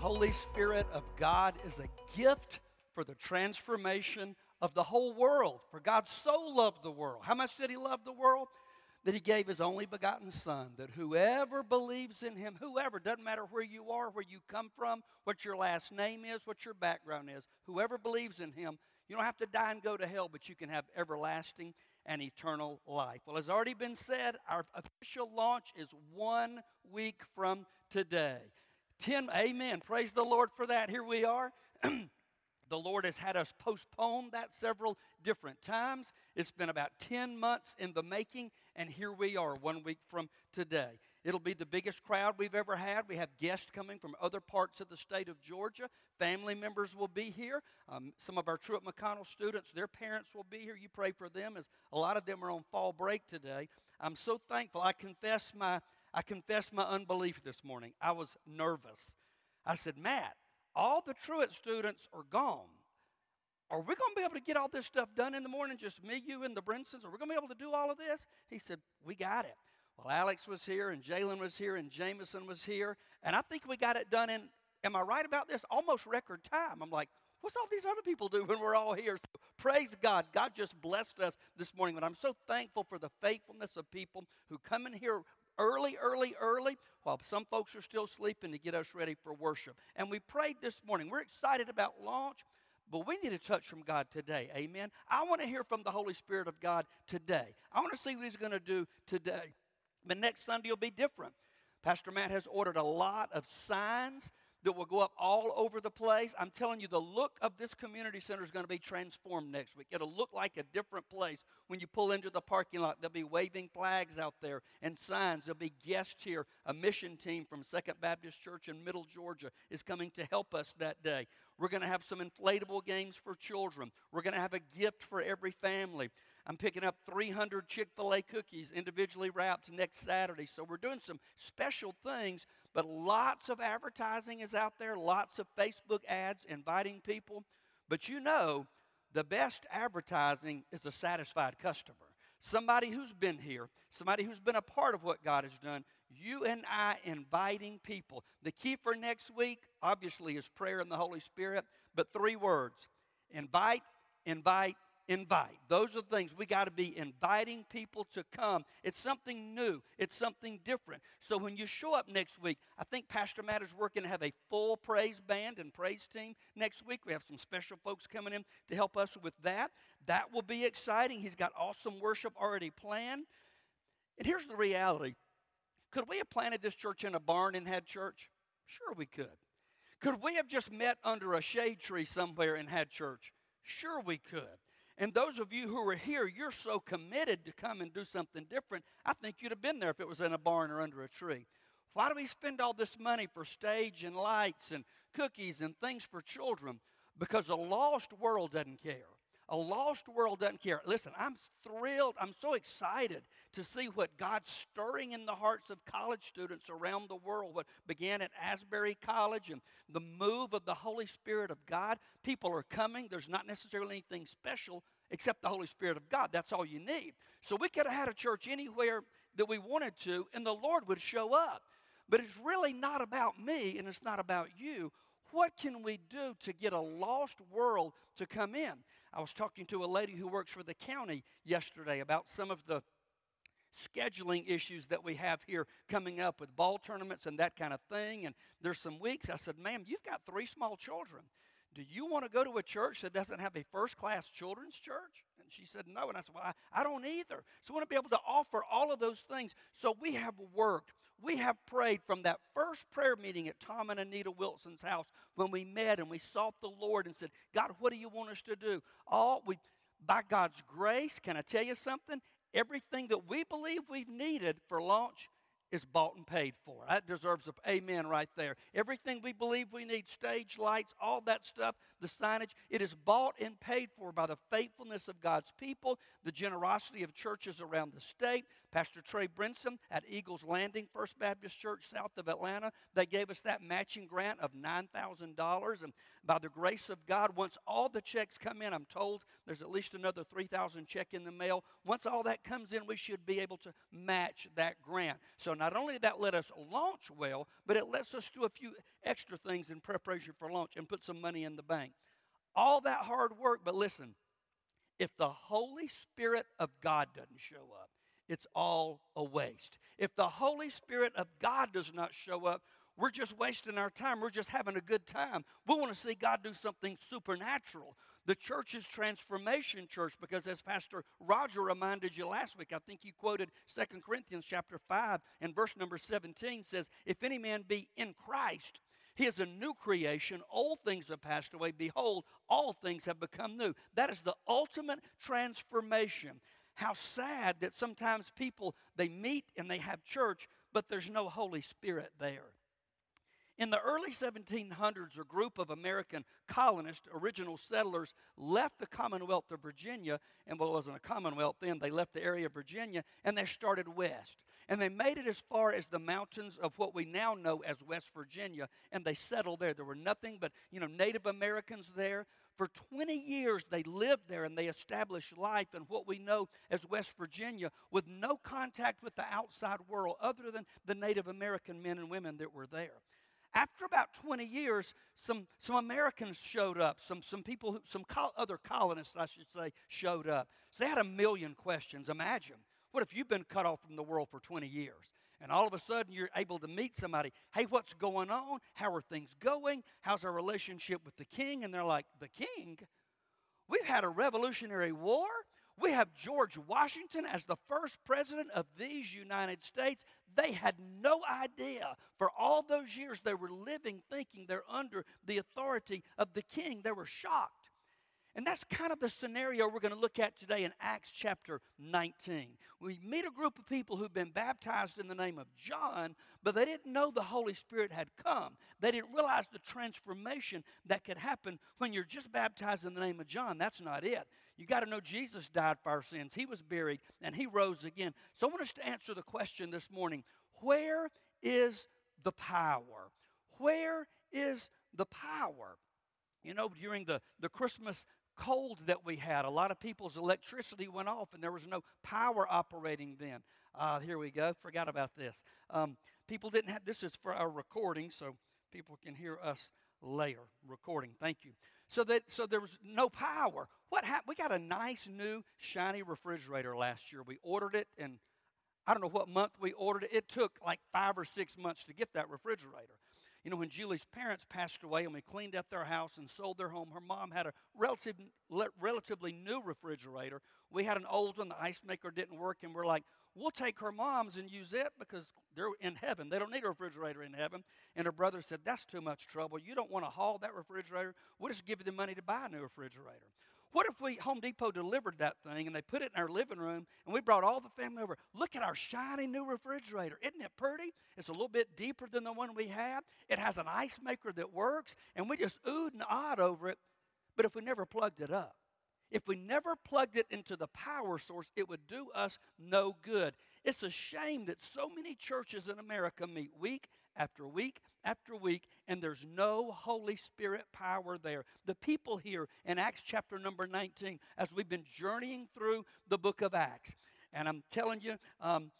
Holy Spirit of God is a gift for the transformation of the whole world. For God so loved the world. How much did He love the world? That He gave His only begotten Son, that whoever believes in Him, whoever, doesn't matter where you are, where you come from, what your last name is, what your background is, whoever believes in Him, you don't have to die and go to hell, but you can have everlasting and eternal life. Well, as already been said, our official launch is one week from today. 10, amen. Praise the Lord for that. Here we are. the Lord has had us postpone that several different times. It's been about 10 months in the making, and here we are one week from today. It'll be the biggest crowd we've ever had. We have guests coming from other parts of the state of Georgia. Family members will be here. Um, some of our Truett McConnell students, their parents will be here. You pray for them, as a lot of them are on fall break today. I'm so thankful. I confess my I confessed my unbelief this morning. I was nervous. I said, Matt, all the Truett students are gone. Are we going to be able to get all this stuff done in the morning? Just me, you, and the Brinsons? Are we going to be able to do all of this? He said, We got it. Well, Alex was here, and Jalen was here, and Jameson was here. And I think we got it done in, am I right about this? Almost record time. I'm like, What's all these other people do when we're all here? So praise God. God just blessed us this morning. But I'm so thankful for the faithfulness of people who come in here early, early, early, while some folks are still sleeping to get us ready for worship. And we prayed this morning. We're excited about launch, but we need a touch from God today. Amen. I want to hear from the Holy Spirit of God today. I want to see what He's going to do today. But next Sunday will be different. Pastor Matt has ordered a lot of signs that will go up all over the place. I'm telling you, the look of this community center is going to be transformed next week. It'll look like a different place when you pull into the parking lot. There'll be waving flags out there and signs. There'll be guests here. A mission team from Second Baptist Church in Middle Georgia is coming to help us that day. We're going to have some inflatable games for children. We're going to have a gift for every family. I'm picking up 300 Chick fil A cookies individually wrapped next Saturday. So we're doing some special things, but lots of advertising is out there, lots of Facebook ads inviting people. But you know, the best advertising is a satisfied customer. Somebody who's been here, somebody who's been a part of what God has done, you and I inviting people. The key for next week, obviously, is prayer and the Holy Spirit, but three words invite, invite, invite. Those are the things we got to be inviting people to come. It's something new, it's something different. So when you show up next week, I think Pastor Matt is working to have a full praise band and praise team next week. We have some special folks coming in to help us with that. That will be exciting. He's got awesome worship already planned. And here's the reality could we have planted this church in a barn and had church? Sure, we could. Could we have just met under a shade tree somewhere and had church? Sure, we could. And those of you who are here, you're so committed to come and do something different. I think you'd have been there if it was in a barn or under a tree. Why do we spend all this money for stage and lights and cookies and things for children? Because a lost world doesn't care. A lost world doesn't care. Listen, I'm thrilled. I'm so excited to see what God's stirring in the hearts of college students around the world. What began at Asbury College and the move of the Holy Spirit of God. People are coming. There's not necessarily anything special except the Holy Spirit of God. That's all you need. So we could have had a church anywhere that we wanted to, and the Lord would show up. But it's really not about me and it's not about you. What can we do to get a lost world to come in? I was talking to a lady who works for the county yesterday about some of the scheduling issues that we have here coming up with ball tournaments and that kind of thing. And there's some weeks I said, ma'am, you've got three small children. Do you want to go to a church that doesn't have a first class children's church? And she said, No. And I said, Well, I, I don't either. So I want to be able to offer all of those things. So we have worked, we have prayed from that first prayer meeting at Tom and Anita Wilson's house when we met and we sought the Lord and said, God, what do you want us to do? All we, by God's grace, can I tell you something? Everything that we believe we've needed for launch is bought and paid for. That deserves an amen right there. Everything we believe we need, stage lights, all that stuff, the signage, it is bought and paid for by the faithfulness of God's people, the generosity of churches around the state. Pastor Trey Brinson at Eagles Landing First Baptist Church south of Atlanta, they gave us that matching grant of $9,000. And by the grace of God, once all the checks come in, I'm told there's at least another 3,000 check in the mail. Once all that comes in, we should be able to match that grant. So not only did that let us launch well, but it lets us do a few extra things in preparation for launch and put some money in the bank. All that hard work, but listen, if the Holy Spirit of God doesn't show up, it's all a waste. If the Holy Spirit of God does not show up, we're just wasting our time. We're just having a good time. We want to see God do something supernatural. The church is transformation church because as Pastor Roger reminded you last week, I think you quoted Second Corinthians chapter 5 and verse number 17 says, If any man be in Christ, he is a new creation. Old things have passed away. Behold, all things have become new. That is the ultimate transformation. How sad that sometimes people they meet and they have church, but there's no Holy Spirit there. In the early 1700s, a group of American colonists, original settlers, left the Commonwealth of Virginia, and well, it wasn't a Commonwealth then, they left the area of Virginia and they started west. And they made it as far as the mountains of what we now know as West Virginia, and they settled there. There were nothing but, you know, Native Americans there. For 20 years, they lived there and they established life in what we know as West Virginia with no contact with the outside world other than the Native American men and women that were there. After about 20 years, some, some Americans showed up, some, some people, who, some other colonists, I should say, showed up. So they had a million questions. Imagine, what if you've been cut off from the world for 20 years? And all of a sudden, you're able to meet somebody. Hey, what's going on? How are things going? How's our relationship with the king? And they're like, The king? We've had a revolutionary war. We have George Washington as the first president of these United States. They had no idea for all those years they were living thinking they're under the authority of the king. They were shocked. And that's kind of the scenario we're going to look at today in Acts chapter 19. We meet a group of people who've been baptized in the name of John, but they didn't know the Holy Spirit had come. They didn't realize the transformation that could happen when you're just baptized in the name of John. That's not it. You got to know Jesus died for our sins. He was buried and he rose again. So I want us to answer the question this morning where is the power? Where is the power? You know, during the, the Christmas cold that we had, a lot of people's electricity went off and there was no power operating then. Uh, here we go. Forgot about this. Um, people didn't have, this is for our recording, so people can hear us later recording. Thank you. So that so there was no power. What happened? We got a nice new shiny refrigerator last year. We ordered it and I don't know what month we ordered it. It took like five or six months to get that refrigerator. You know, when Julie's parents passed away and we cleaned up their house and sold their home, her mom had a relative, relatively new refrigerator. We had an old one, the ice maker didn't work, and we're like, we'll take her mom's and use it because they're in heaven. They don't need a refrigerator in heaven. And her brother said, That's too much trouble. You don't want to haul that refrigerator. We'll just give you the money to buy a new refrigerator. What if we Home Depot delivered that thing and they put it in our living room and we brought all the family over? Look at our shiny new refrigerator. Isn't it pretty? It's a little bit deeper than the one we had. It has an ice maker that works, and we just oohed and awed over it. But if we never plugged it up, if we never plugged it into the power source, it would do us no good. It's a shame that so many churches in America meet week after week after week, and there's no Holy Spirit power there. The people here in Acts chapter number 19, as we've been journeying through the book of Acts, and I'm telling you, um,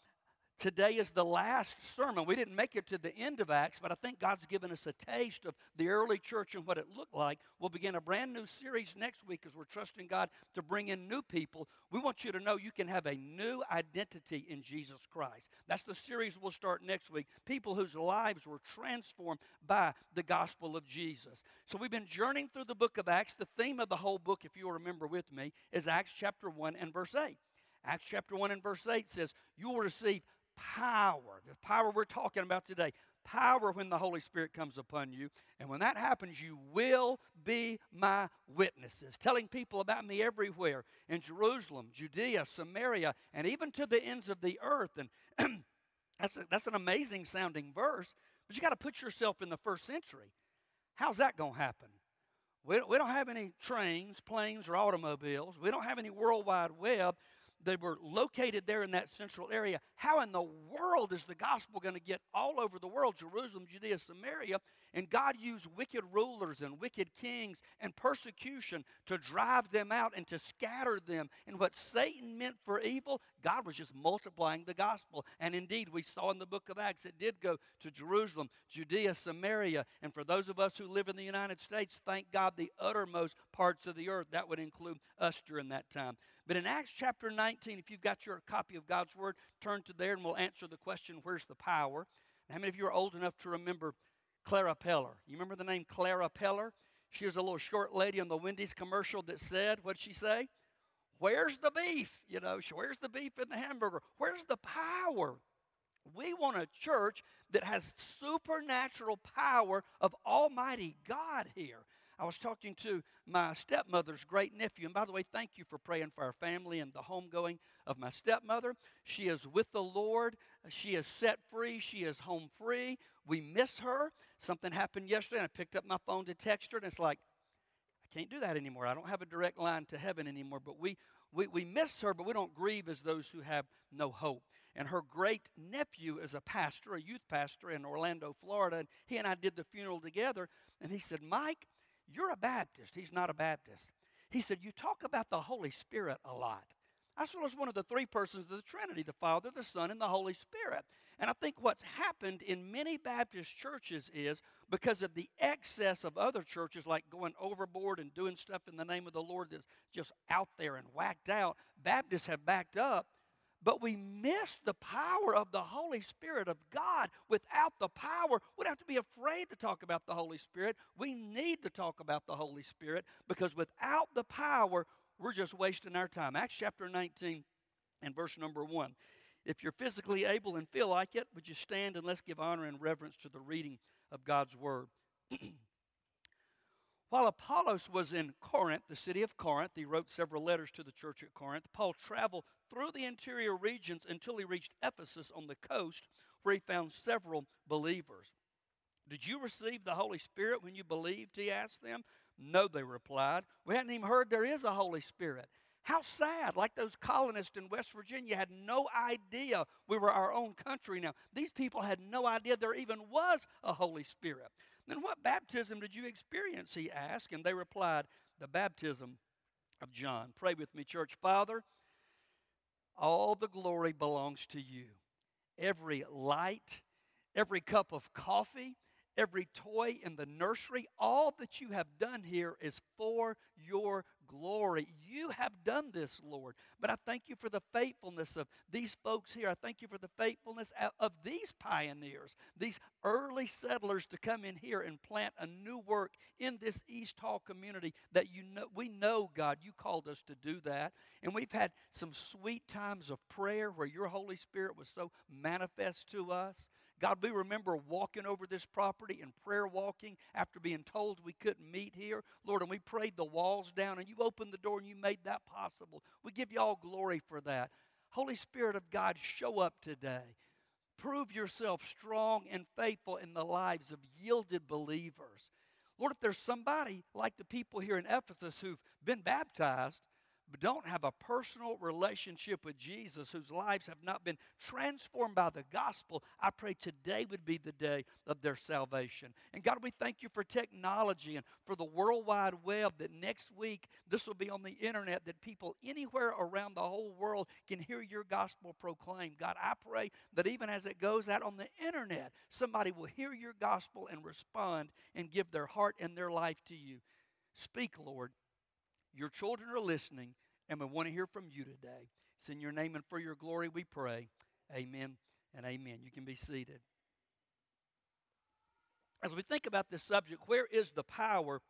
Today is the last sermon. We didn't make it to the end of Acts, but I think God's given us a taste of the early church and what it looked like. We'll begin a brand new series next week as we're trusting God to bring in new people. We want you to know you can have a new identity in Jesus Christ. That's the series we'll start next week. People whose lives were transformed by the gospel of Jesus. So we've been journeying through the book of Acts. The theme of the whole book, if you'll remember with me, is Acts chapter 1 and verse 8. Acts chapter 1 and verse 8 says, You will receive power, the power we're talking about today, power when the Holy Spirit comes upon you. And when that happens, you will be my witnesses, telling people about me everywhere in Jerusalem, Judea, Samaria, and even to the ends of the earth. And that's, a, that's an amazing sounding verse, but you got to put yourself in the first century. How's that going to happen? We, we don't have any trains, planes, or automobiles. We don't have any World Wide Web. They were located there in that central area. How in the world is the gospel going to get all over the world, Jerusalem, Judea, Samaria? And God used wicked rulers and wicked kings and persecution to drive them out and to scatter them. And what Satan meant for evil, God was just multiplying the gospel. And indeed, we saw in the book of Acts, it did go to Jerusalem, Judea, Samaria. And for those of us who live in the United States, thank God the uttermost parts of the earth. That would include us during that time. But in Acts chapter 19, if you've got your copy of God's Word, turn to there and we'll answer the question where's the power? how many of you are old enough to remember Clara Peller? You remember the name Clara Peller? She was a little short lady on the Wendy's commercial that said, what'd she say? Where's the beef? You know, where's the beef in the hamburger? Where's the power? We want a church that has supernatural power of Almighty God here. I was talking to my stepmother's great nephew. And by the way, thank you for praying for our family and the homegoing of my stepmother. She is with the Lord. She is set free. She is home free. We miss her. Something happened yesterday, and I picked up my phone to text her, and it's like, I can't do that anymore. I don't have a direct line to heaven anymore. But we, we, we miss her, but we don't grieve as those who have no hope. And her great nephew is a pastor, a youth pastor in Orlando, Florida. And he and I did the funeral together. And he said, Mike, you're a Baptist. He's not a Baptist. He said, You talk about the Holy Spirit a lot. I said, it's one of the three persons of the Trinity the Father, the Son, and the Holy Spirit. And I think what's happened in many Baptist churches is because of the excess of other churches, like going overboard and doing stuff in the name of the Lord that's just out there and whacked out, Baptists have backed up but we miss the power of the Holy Spirit of God. Without the power, we'd have to be afraid to talk about the Holy Spirit. We need to talk about the Holy Spirit because without the power, we're just wasting our time. Acts chapter 19 and verse number 1. If you're physically able and feel like it, would you stand and let's give honor and reverence to the reading of God's Word. While Apollos was in Corinth, the city of Corinth, he wrote several letters to the church at Corinth. Paul traveled through the interior regions until he reached Ephesus on the coast, where he found several believers. Did you receive the Holy Spirit when you believed? He asked them. No, they replied. We hadn't even heard there is a Holy Spirit. How sad, like those colonists in West Virginia had no idea we were our own country now. These people had no idea there even was a Holy Spirit. Then what baptism did you experience? He asked. And they replied, The baptism of John. Pray with me, church. Father, all the glory belongs to you. Every light, every cup of coffee, every toy in the nursery, all that you have done here is for your glory. You have done this, Lord. But I thank you for the faithfulness of these folks here. I thank you for the faithfulness of these pioneers, these early settlers to come in here and plant a new work in this East Hall community that you know we know God you called us to do that. And we've had some sweet times of prayer where your Holy Spirit was so manifest to us. God, we remember walking over this property and prayer walking after being told we couldn't meet here. Lord, and we prayed the walls down and you opened the door and you made that possible. We give you all glory for that. Holy Spirit of God, show up today. Prove yourself strong and faithful in the lives of yielded believers. Lord, if there's somebody like the people here in Ephesus who've been baptized, don't have a personal relationship with Jesus, whose lives have not been transformed by the gospel, I pray today would be the day of their salvation. And God, we thank you for technology and for the World Wide Web that next week this will be on the internet, that people anywhere around the whole world can hear your gospel proclaimed. God, I pray that even as it goes out on the internet, somebody will hear your gospel and respond and give their heart and their life to you. Speak, Lord. Your children are listening, and we want to hear from you today. It's in your name and for your glory we pray. Amen and amen. You can be seated. As we think about this subject, where is the power?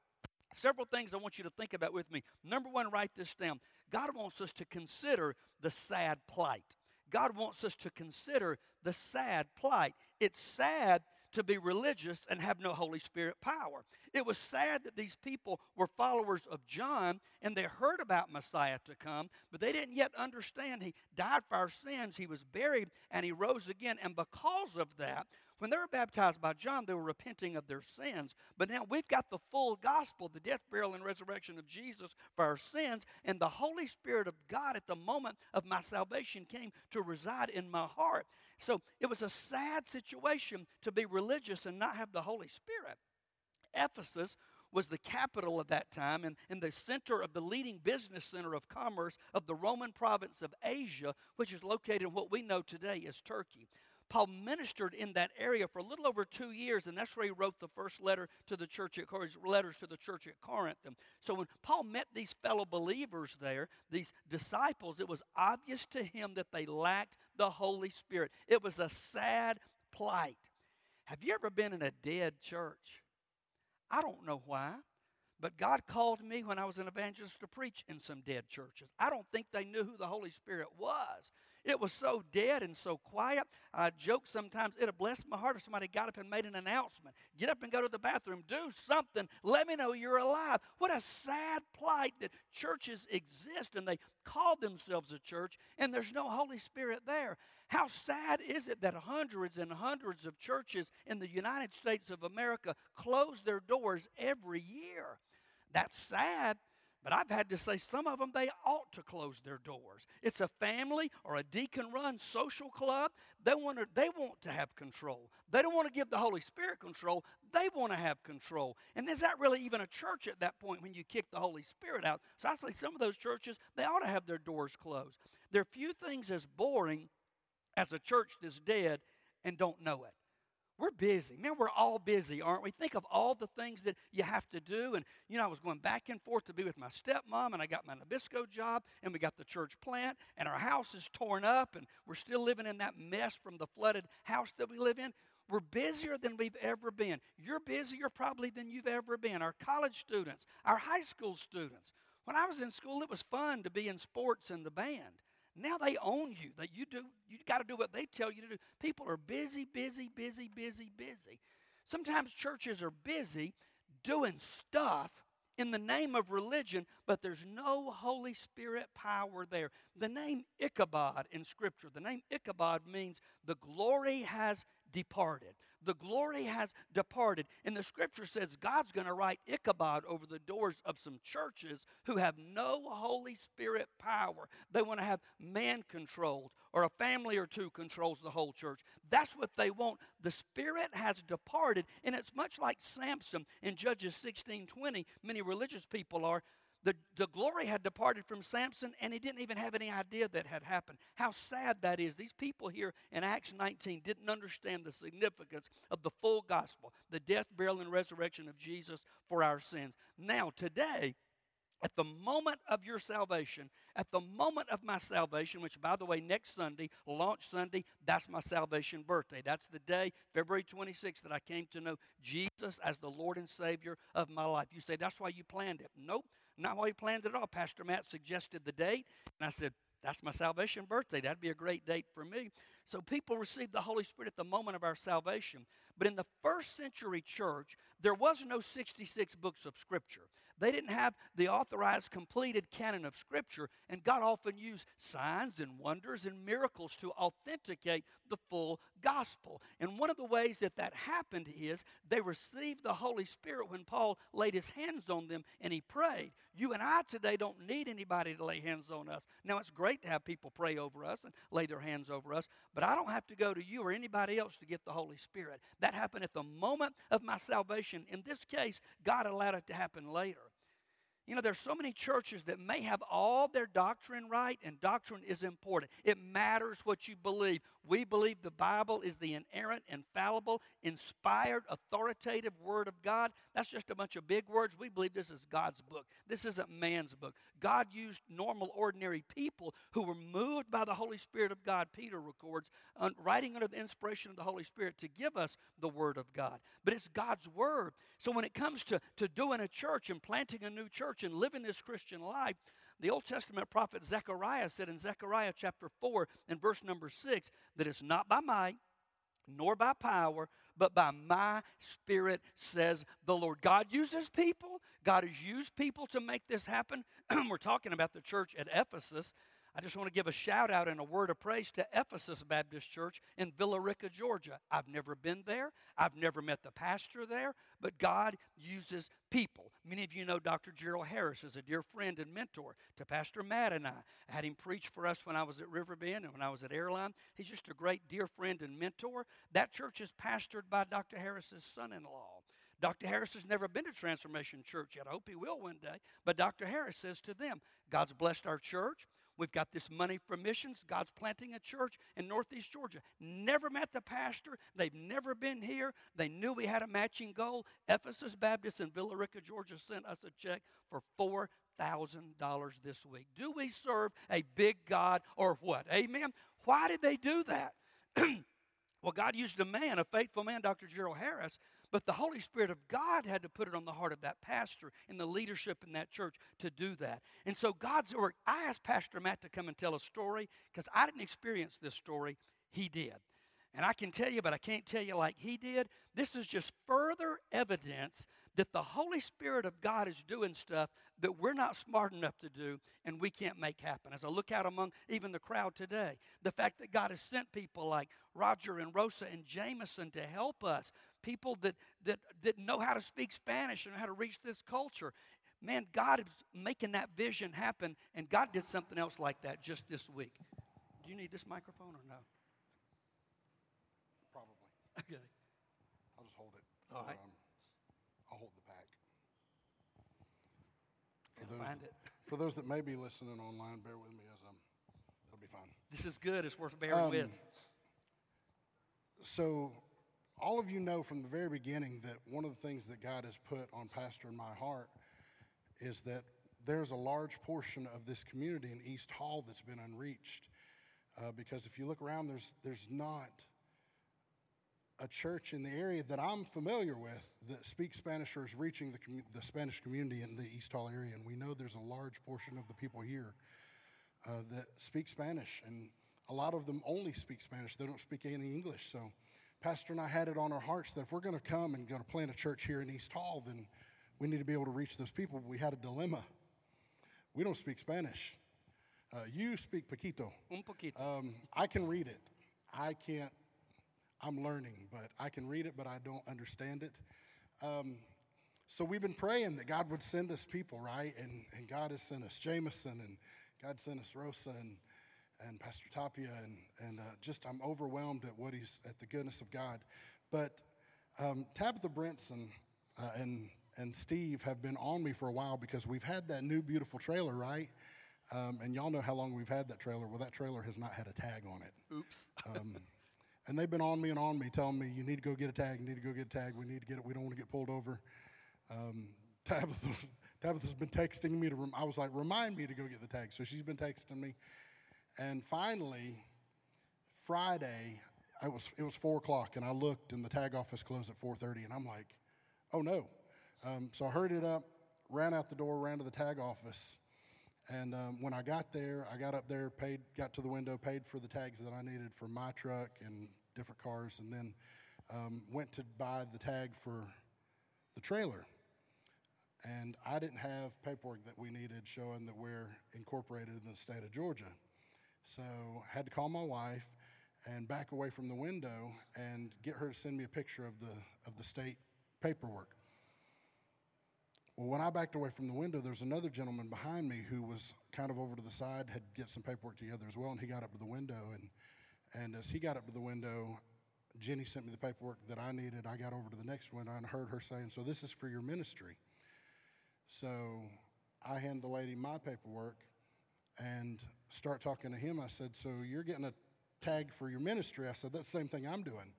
Several things I want you to think about with me. Number one, write this down. God wants us to consider the sad plight. God wants us to consider the sad plight. It's sad to be religious and have no Holy Spirit power. It was sad that these people were followers of John and they heard about Messiah to come, but they didn't yet understand he died for our sins, he was buried, and he rose again. And because of that, When they were baptized by John, they were repenting of their sins. But now we've got the full gospel, the death, burial, and resurrection of Jesus for our sins. And the Holy Spirit of God at the moment of my salvation came to reside in my heart. So it was a sad situation to be religious and not have the Holy Spirit. Ephesus was the capital of that time and, and the center of the leading business center of commerce of the Roman province of Asia, which is located in what we know today as Turkey. Paul ministered in that area for a little over two years, and that's where he wrote the first letter to the church at Corinth, letters to the church at Corinth. And so when Paul met these fellow believers there, these disciples, it was obvious to him that they lacked the Holy Spirit. It was a sad plight. Have you ever been in a dead church? I don't know why, but God called me when I was an evangelist to preach in some dead churches. I don't think they knew who the Holy Spirit was. It was so dead and so quiet. I joke sometimes, it'd have blessed my heart if somebody got up and made an announcement. Get up and go to the bathroom. Do something. Let me know you're alive. What a sad plight that churches exist and they call themselves a church and there's no Holy Spirit there. How sad is it that hundreds and hundreds of churches in the United States of America close their doors every year? That's sad, but I've had to say some of them, they ought to close their doors. It's a family or a deacon run social club. They want, to, they want to have control. They don't want to give the Holy Spirit control. They want to have control. And is that really even a church at that point when you kick the Holy Spirit out? So I say some of those churches, they ought to have their doors closed. There are few things as boring as a church that's dead and don't know it. We're busy. Man, we're all busy, aren't we? Think of all the things that you have to do. And, you know, I was going back and forth to be with my stepmom, and I got my Nabisco job, and we got the church plant, and our house is torn up, and we're still living in that mess from the flooded house that we live in. We're busier than we've ever been. You're busier probably than you've ever been. Our college students, our high school students. When I was in school, it was fun to be in sports and the band. Now they own you. That you do you got to do what they tell you to do. People are busy, busy, busy, busy, busy. Sometimes churches are busy doing stuff in the name of religion, but there's no Holy Spirit power there. The name Ichabod in Scripture, the name Ichabod means the glory has departed. The glory has departed. And the scripture says God's going to write Ichabod over the doors of some churches who have no Holy Spirit power. They want to have man controlled or a family or two controls the whole church. That's what they want. The Spirit has departed. And it's much like Samson in Judges 16 20. Many religious people are. The, the glory had departed from Samson, and he didn't even have any idea that had happened. How sad that is. These people here in Acts 19 didn't understand the significance of the full gospel, the death, burial, and resurrection of Jesus for our sins. Now, today, at the moment of your salvation, at the moment of my salvation, which, by the way, next Sunday, launch Sunday, that's my salvation birthday. That's the day, February 26th, that I came to know Jesus as the Lord and Savior of my life. You say, that's why you planned it. Nope. Not why he planned it all. Pastor Matt suggested the date, and I said, that's my salvation birthday. That'd be a great date for me. So people received the Holy Spirit at the moment of our salvation. But in the first century church, there was no 66 books of Scripture. They didn't have the authorized, completed canon of Scripture, and God often used signs and wonders and miracles to authenticate the full gospel. And one of the ways that that happened is they received the Holy Spirit when Paul laid his hands on them and he prayed. You and I today don't need anybody to lay hands on us. Now, it's great to have people pray over us and lay their hands over us, but I don't have to go to you or anybody else to get the Holy Spirit. That happened at the moment of my salvation. In this case, God allowed it to happen later. You know, there's so many churches that may have all their doctrine right, and doctrine is important. It matters what you believe. We believe the Bible is the inerrant, infallible, inspired, authoritative Word of God. That's just a bunch of big words. We believe this is God's book. This isn't man's book. God used normal, ordinary people who were moved by the Holy Spirit of God, Peter records, writing under the inspiration of the Holy Spirit to give us the Word of God. But it's God's Word. So when it comes to, to doing a church and planting a new church and living this Christian life, the Old Testament prophet Zechariah said in Zechariah chapter 4 and verse number 6 that it's not by might nor by power, but by my spirit, says the Lord. God uses people. God has used people to make this happen. We're talking about the church at Ephesus. I just want to give a shout out and a word of praise to Ephesus Baptist Church in Villa Rica, Georgia. I've never been there, I've never met the pastor there, but God uses people. Many of you know Dr. Gerald Harris is a dear friend and mentor to Pastor Matt and I. I had him preach for us when I was at Riverbend and when I was at Airline. He's just a great dear friend and mentor. That church is pastored by Dr. Harris's son in law. Dr. Harris has never been to Transformation Church yet. I hope he will one day. But Dr. Harris says to them, God's blessed our church. We've got this money for missions. God's planting a church in Northeast Georgia. Never met the pastor. They've never been here. They knew we had a matching goal. Ephesus Baptist in Villa Rica, Georgia sent us a check for $4,000 this week. Do we serve a big God or what? Amen. Why did they do that? well, God used a man, a faithful man, Dr. Gerald Harris, but the Holy Spirit of God had to put it on the heart of that pastor and the leadership in that church to do that. And so God's work, I asked Pastor Matt to come and tell a story because I didn't experience this story. He did. And I can tell you, but I can't tell you like he did. This is just further evidence that the Holy Spirit of God is doing stuff that we're not smart enough to do and we can't make happen. As I look out among even the crowd today, the fact that God has sent people like Roger and Rosa and Jameson to help us, people that, that, that know how to speak Spanish and how to reach this culture. Man, God is making that vision happen, and God did something else like that just this week. Do you need this microphone or no? Probably. Okay. I'll just hold it. All right. um, I'll hold the pack. For those, find that, it. for those that may be listening online, bear with me as I'm. It'll be fine. This is good. It's worth bearing Um, with. So, all of you know from the very beginning that one of the things that God has put on Pastor in my heart is that there's a large portion of this community in East Hall that's been unreached. Uh, because if you look around, there's, there's not a church in the area that I'm familiar with that speaks Spanish or is reaching the, commu- the Spanish community in the East Hall area. And we know there's a large portion of the people here uh, that speak Spanish, and a lot of them only speak Spanish. They don't speak any English. So, Pastor and I had it on our hearts that if we're going to come and going to plant a church here in East Hall, then we need to be able to reach those people. We had a dilemma. We don't speak Spanish. Uh, you speak Paquito. Un poquito. Um, I can read it. I can't. I'm learning, but I can read it, but I don't understand it. Um, so we've been praying that God would send us people, right? And, and God has sent us Jameson, and God sent us Rosa, and, and Pastor Tapia, and, and uh, just I'm overwhelmed at what he's, at the goodness of God. But um, Tabitha Brinson uh, and, and Steve have been on me for a while because we've had that new beautiful trailer, right? Um, and y'all know how long we've had that trailer. Well, that trailer has not had a tag on it. Oops. Um, and they've been on me and on me, telling me, you need to go get a tag, you need to go get a tag, we need to get it, we don't want to get pulled over. Um, Tabitha, Tabitha's been texting me to, rem- I was like, remind me to go get the tag. So she's been texting me. And finally, Friday, it was, it was 4 o'clock, and I looked, and the tag office closed at 4.30, and I'm like, oh no. Um, so I hurried up, ran out the door, ran to the tag office, and um, when I got there, I got up there, paid, got to the window, paid for the tags that I needed for my truck and different cars, and then um, went to buy the tag for the trailer. And I didn't have paperwork that we needed showing that we're incorporated in the state of Georgia. So had to call my wife and back away from the window and get her to send me a picture of the, of the state paperwork. Well, when I backed away from the window, there was another gentleman behind me who was kind of over to the side, had get some paperwork together as well, and he got up to the window. And, and as he got up to the window, Jenny sent me the paperwork that I needed. I got over to the next window and heard her saying, So this is for your ministry. So I hand the lady my paperwork and start talking to him. I said, So you're getting a tag for your ministry? I said, That's the same thing I'm doing.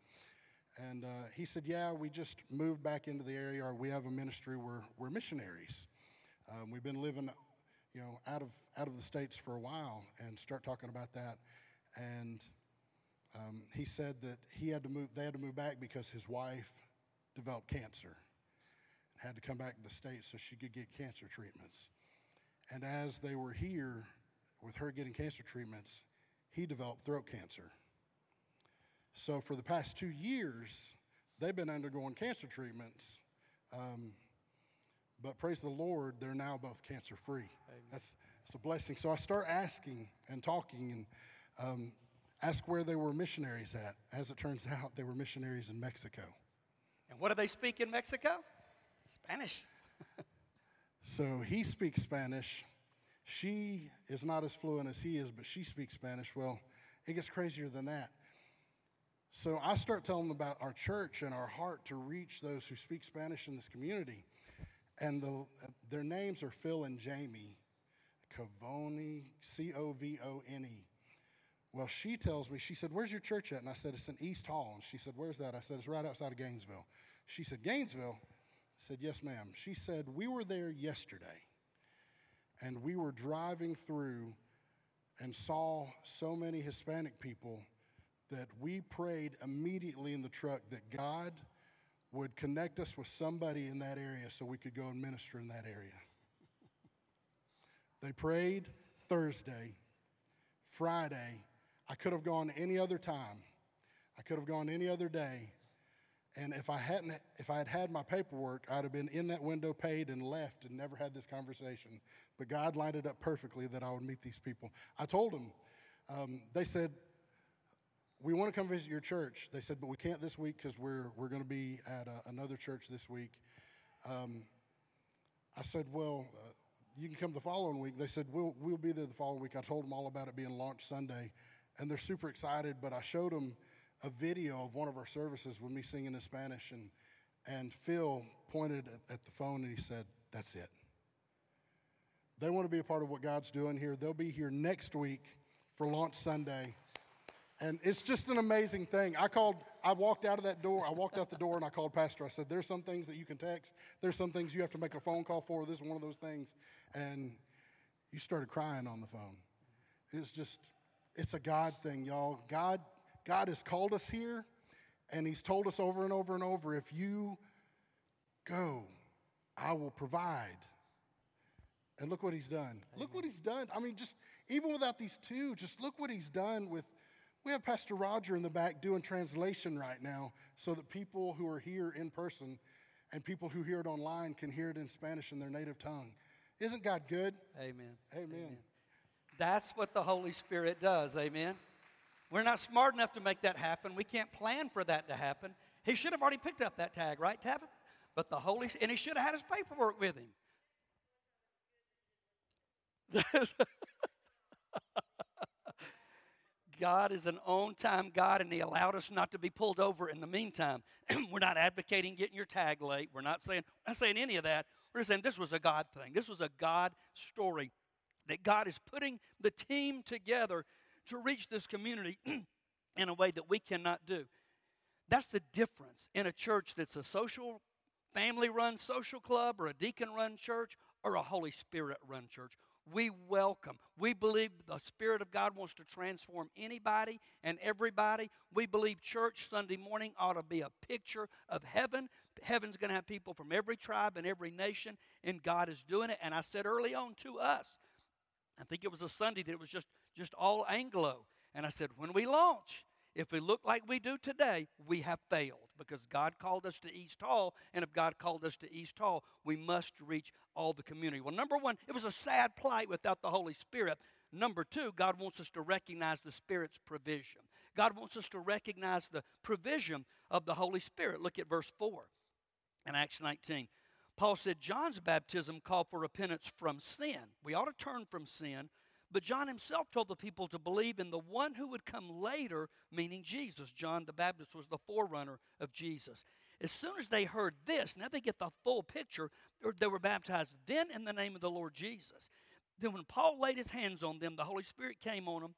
And uh, he said, Yeah, we just moved back into the area, we have a ministry where we're missionaries. Um, we've been living, you know, out of, out of the States for a while and start talking about that. And um, he said that he had to move, they had to move back because his wife developed cancer. Had to come back to the States so she could get cancer treatments. And as they were here with her getting cancer treatments, he developed throat cancer. So for the past two years, they've been undergoing cancer treatments. Um, but praise the Lord, they're now both cancer free. That's, It's a blessing. So I start asking and talking and um, ask where they were missionaries at. As it turns out, they were missionaries in Mexico. And what do they speak in Mexico? Spanish. So he speaks Spanish. She is not as fluent as he is, but she speaks Spanish. Well, it gets crazier than that. So I start telling them about our church and our heart to reach those who speak Spanish in this community. And the, their names are Phil and Jamie Covone, C O V O N E. Well, she tells me, she said, Where's your church at? And I said, It's in East Hall. And she said, Where's that? I said, It's right outside of Gainesville. She said, Gainesville? I said, Yes, ma'am. She said, We were there yesterday. And we were driving through and saw so many Hispanic people that we prayed immediately in the truck that God would connect us with somebody in that area so we could go and minister in that area. they prayed Thursday, Friday. I could have gone any other time. I could have gone any other day. And if I hadn't, if I had had my paperwork, I'd have been in that window, paid, and left, and never had this conversation. But God lined it up perfectly that I would meet these people. I told them. Um, they said, "We want to come visit your church." They said, "But we can't this week because we're we're going to be at a, another church this week." Um, I said, "Well, uh, you can come the following week." They said, "We'll we'll be there the following week." I told them all about it being launch Sunday, and they're super excited. But I showed them a video of one of our services with me singing in Spanish, and, and Phil pointed at, at the phone and he said, That's it. They want to be a part of what God's doing here. They'll be here next week for Launch Sunday. And it's just an amazing thing. I called, I walked out of that door, I walked out the door and I called Pastor. I said, There's some things that you can text, there's some things you have to make a phone call for. This is one of those things. And you started crying on the phone. It's just, it's a God thing, y'all. God God has called us here, and He's told us over and over and over if you go, I will provide. And look what He's done. Amen. Look what He's done. I mean, just even without these two, just look what He's done with. We have Pastor Roger in the back doing translation right now so that people who are here in person and people who hear it online can hear it in Spanish in their native tongue. Isn't God good? Amen. Amen. Amen. That's what the Holy Spirit does. Amen. We're not smart enough to make that happen. We can't plan for that to happen. He should have already picked up that tag, right, Tabitha? But the Holy and he should have had his paperwork with him. God is an on time God, and He allowed us not to be pulled over in the meantime. We're not advocating getting your tag late. We're not saying, not saying any of that. We're saying this was a God thing. This was a God story that God is putting the team together to reach this community in a way that we cannot do. That's the difference in a church that's a social, family run social club or a deacon run church or a Holy Spirit run church. We welcome. We believe the Spirit of God wants to transform anybody and everybody. We believe church Sunday morning ought to be a picture of heaven. Heaven's going to have people from every tribe and every nation, and God is doing it. And I said early on to us, I think it was a Sunday that it was just just all Anglo. And I said, when we launch, if we look like we do today, we have failed because God called us to East Hall, and if God called us to East Hall, we must reach all the community. Well, number one, it was a sad plight without the Holy Spirit. Number two, God wants us to recognize the Spirit's provision. God wants us to recognize the provision of the Holy Spirit. Look at verse 4 in Acts 19. Paul said, John's baptism called for repentance from sin. We ought to turn from sin but John himself told the people to believe in the one who would come later, meaning Jesus. John the Baptist was the forerunner of Jesus. As soon as they heard this, now they get the full picture, they were baptized then in the name of the Lord Jesus. Then, when Paul laid his hands on them, the Holy Spirit came on them,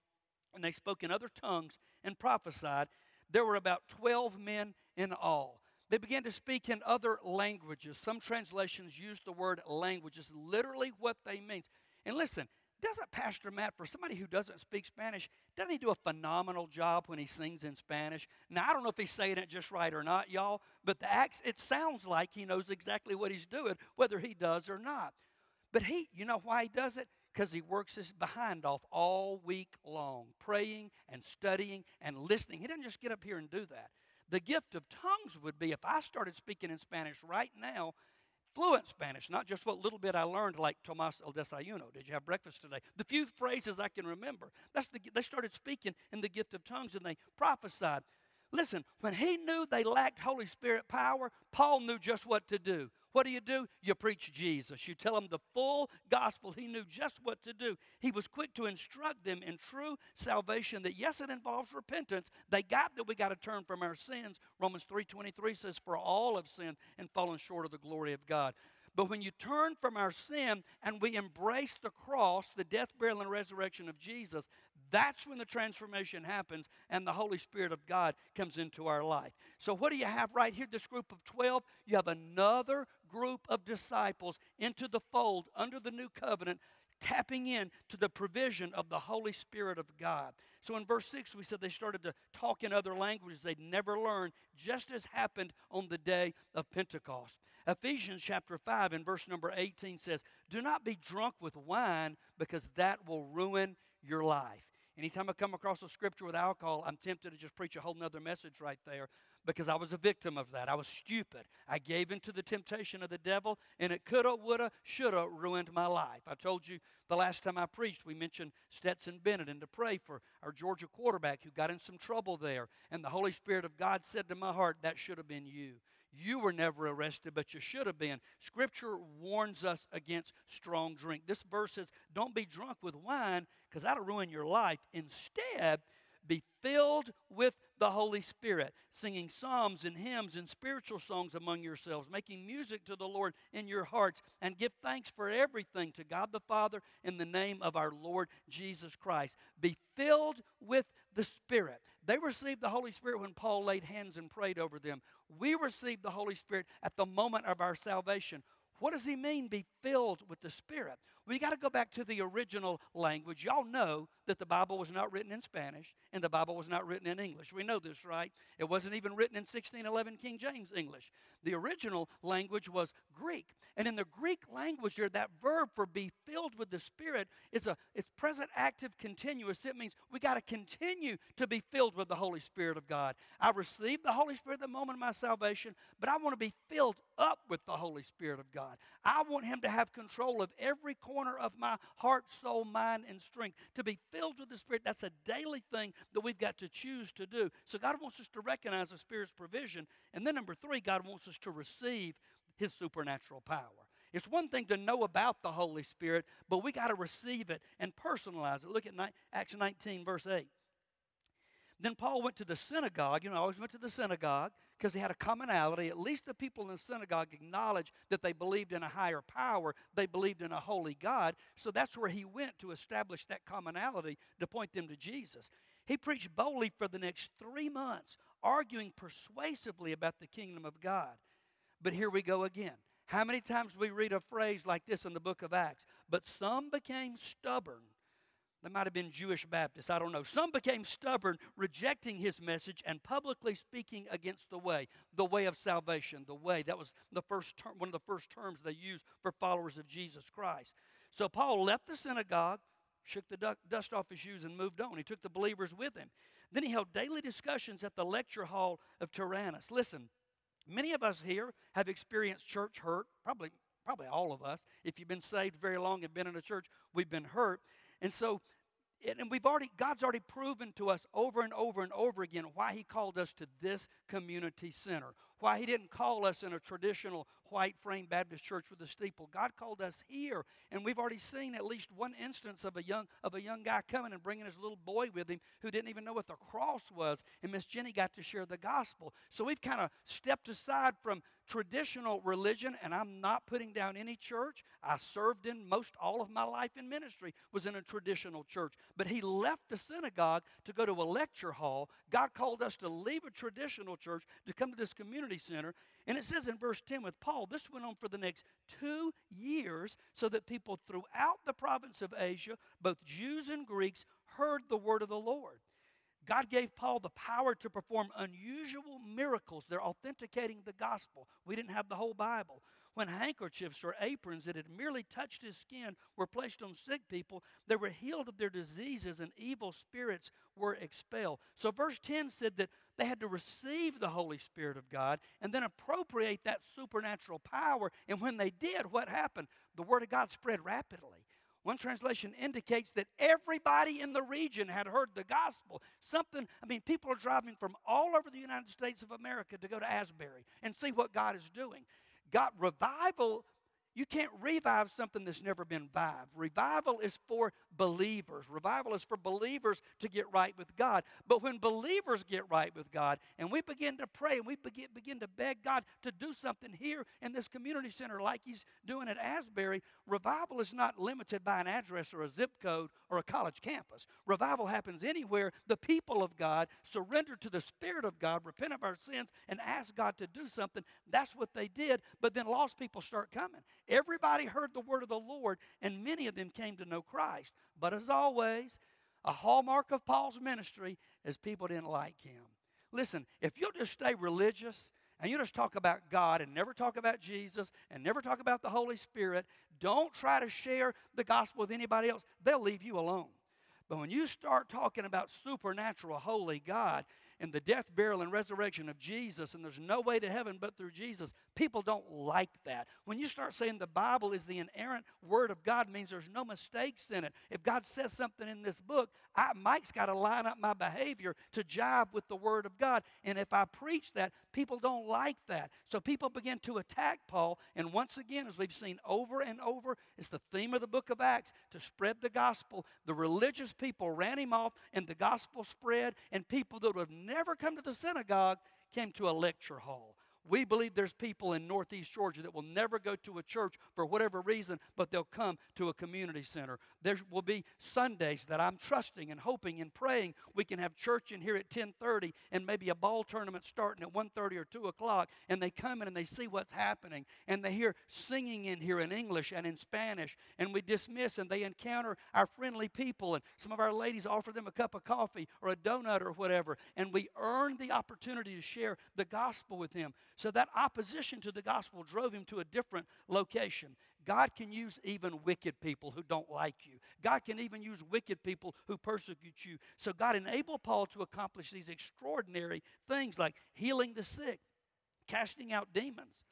and they spoke in other tongues and prophesied. There were about 12 men in all. They began to speak in other languages. Some translations use the word languages, literally what they mean. And listen, doesn't Pastor Matt, for somebody who doesn't speak Spanish, doesn't he do a phenomenal job when he sings in Spanish? Now, I don't know if he's saying it just right or not, y'all, but the acts, it sounds like he knows exactly what he's doing, whether he does or not. But he, you know why he does it? Because he works his behind off all week long, praying and studying and listening. He doesn't just get up here and do that. The gift of tongues would be if I started speaking in Spanish right now, fluent Spanish, not just what little bit I learned, like Tomas el desayuno. Did you have breakfast today? The few phrases I can remember. That's the, they started speaking in the gift of tongues and they prophesied. Listen, when he knew they lacked Holy Spirit power, Paul knew just what to do. What do you do? You preach Jesus. You tell them the full gospel. He knew just what to do. He was quick to instruct them in true salvation that yes, it involves repentance. They got that we got to turn from our sins. Romans 3:23 says, For all have sinned and fallen short of the glory of God. But when you turn from our sin and we embrace the cross, the death, burial, and resurrection of Jesus, that's when the transformation happens and the Holy Spirit of God comes into our life. So, what do you have right here? This group of 12, you have another group of disciples into the fold under the new covenant, tapping in to the provision of the Holy Spirit of God. So, in verse 6, we said they started to talk in other languages they'd never learned, just as happened on the day of Pentecost. Ephesians chapter 5 and verse number 18 says, Do not be drunk with wine because that will ruin your life. Anytime I come across a scripture with alcohol, I'm tempted to just preach a whole nother message right there because I was a victim of that. I was stupid. I gave in to the temptation of the devil, and it coulda, woulda, shoulda ruined my life. I told you the last time I preached, we mentioned Stetson Bennett and to pray for our Georgia quarterback who got in some trouble there. And the Holy Spirit of God said to my heart, That should have been you. You were never arrested, but you should have been. Scripture warns us against strong drink. This verse says, Don't be drunk with wine because that'll ruin your life. Instead, be filled with the Holy Spirit, singing psalms and hymns and spiritual songs among yourselves, making music to the Lord in your hearts, and give thanks for everything to God the Father in the name of our Lord Jesus Christ. Be filled with the Spirit. They received the Holy Spirit when Paul laid hands and prayed over them. We received the Holy Spirit at the moment of our salvation. What does he mean, be filled with the Spirit? We got to go back to the original language. Y'all know that the Bible was not written in Spanish and the Bible was not written in English. We know this, right? It wasn't even written in 1611 King James English. The original language was Greek. And in the Greek language there, that verb for be filled with the Spirit is a it's present active continuous. It means we got to continue to be filled with the Holy Spirit of God. I received the Holy Spirit at the moment of my salvation, but I want to be filled up with the Holy Spirit of God. I want Him to have control of every corner of my heart, soul, mind, and strength. To be filled with the Spirit, that's a daily thing that we've got to choose to do. So God wants us to recognize the Spirit's provision. And then, number three, God wants us to receive His supernatural power. It's one thing to know about the Holy Spirit, but we got to receive it and personalize it. Look at Acts 19, verse 8. Then Paul went to the synagogue. You know, I always went to the synagogue because they had a commonality. At least the people in the synagogue acknowledged that they believed in a higher power, they believed in a holy God. So that's where he went to establish that commonality to point them to Jesus. He preached boldly for the next three months, arguing persuasively about the kingdom of God. But here we go again. How many times do we read a phrase like this in the book of Acts? But some became stubborn they might have been Jewish Baptists, I don't know. Some became stubborn, rejecting his message and publicly speaking against the way, the way of salvation, the way. That was the first term, one of the first terms they used for followers of Jesus Christ. So Paul left the synagogue, shook the dust off his shoes, and moved on. He took the believers with him. Then he held daily discussions at the lecture hall of Tyrannus. Listen, many of us here have experienced church hurt, probably probably all of us. If you've been saved very long and been in a church, we've been hurt. And so and we've already god's already proven to us over and over and over again why he called us to this community center why he didn't call us in a traditional white frame baptist church with a steeple god called us here and we've already seen at least one instance of a young of a young guy coming and bringing his little boy with him who didn't even know what the cross was and miss jenny got to share the gospel so we've kind of stepped aside from traditional religion, and I'm not putting down any church. I served in most all of my life in ministry was in a traditional church. But he left the synagogue to go to a lecture hall. God called us to leave a traditional church to come to this community center. And it says in verse 10 with Paul, this went on for the next two years so that people throughout the province of Asia, both Jews and Greeks, heard the word of the Lord. God gave Paul the power to perform unusual miracles. They're authenticating the gospel. We didn't have the whole Bible. When handkerchiefs or aprons that had merely touched his skin were placed on sick people, they were healed of their diseases and evil spirits were expelled. So, verse 10 said that they had to receive the Holy Spirit of God and then appropriate that supernatural power. And when they did, what happened? The Word of God spread rapidly. One translation indicates that everybody in the region had heard the gospel. Something, I mean, people are driving from all over the United States of America to go to Asbury and see what God is doing. God, revival you can't revive something that's never been revived. Revival is for believers. Revival is for believers to get right with God. But when believers get right with God and we begin to pray and we begin, begin to beg God to do something here in this community center like He's doing at Asbury, revival is not limited by an address or a zip code or a college campus. Revival happens anywhere the people of God surrender to the Spirit of God, repent of our sins, and ask God to do something. That's what they did. But then lost people start coming. Everybody heard the word of the Lord, and many of them came to know Christ. But as always, a hallmark of Paul's ministry is people didn't like him. Listen, if you'll just stay religious and you just talk about God and never talk about Jesus and never talk about the Holy Spirit, don't try to share the gospel with anybody else. They'll leave you alone. But when you start talking about supernatural, holy God, and the death, burial, and resurrection of Jesus, and there's no way to heaven but through Jesus, people don't like that. When you start saying the Bible is the inerrant Word of God, means there's no mistakes in it. If God says something in this book, I, Mike's got to line up my behavior to jive with the Word of God. And if I preach that, people don't like that. So people begin to attack Paul. And once again, as we've seen over and over, it's the theme of the book of Acts to spread the gospel. The religious people ran him off, and the gospel spread, and people that would have never come to the synagogue came to a lecture hall. We believe there's people in Northeast Georgia that will never go to a church for whatever reason, but they'll come to a community center. There will be Sundays that I'm trusting and hoping and praying we can have church in here at 10:30 and maybe a ball tournament starting at 1:30 or 2 o'clock, and they come in and they see what's happening, and they hear singing in here in English and in Spanish, and we dismiss and they encounter our friendly people, and some of our ladies offer them a cup of coffee or a donut or whatever, and we earn the opportunity to share the gospel with them. So that opposition to the gospel drove him to a different location. God can use even wicked people who don't like you. God can even use wicked people who persecute you. So God enabled Paul to accomplish these extraordinary things like healing the sick, casting out demons.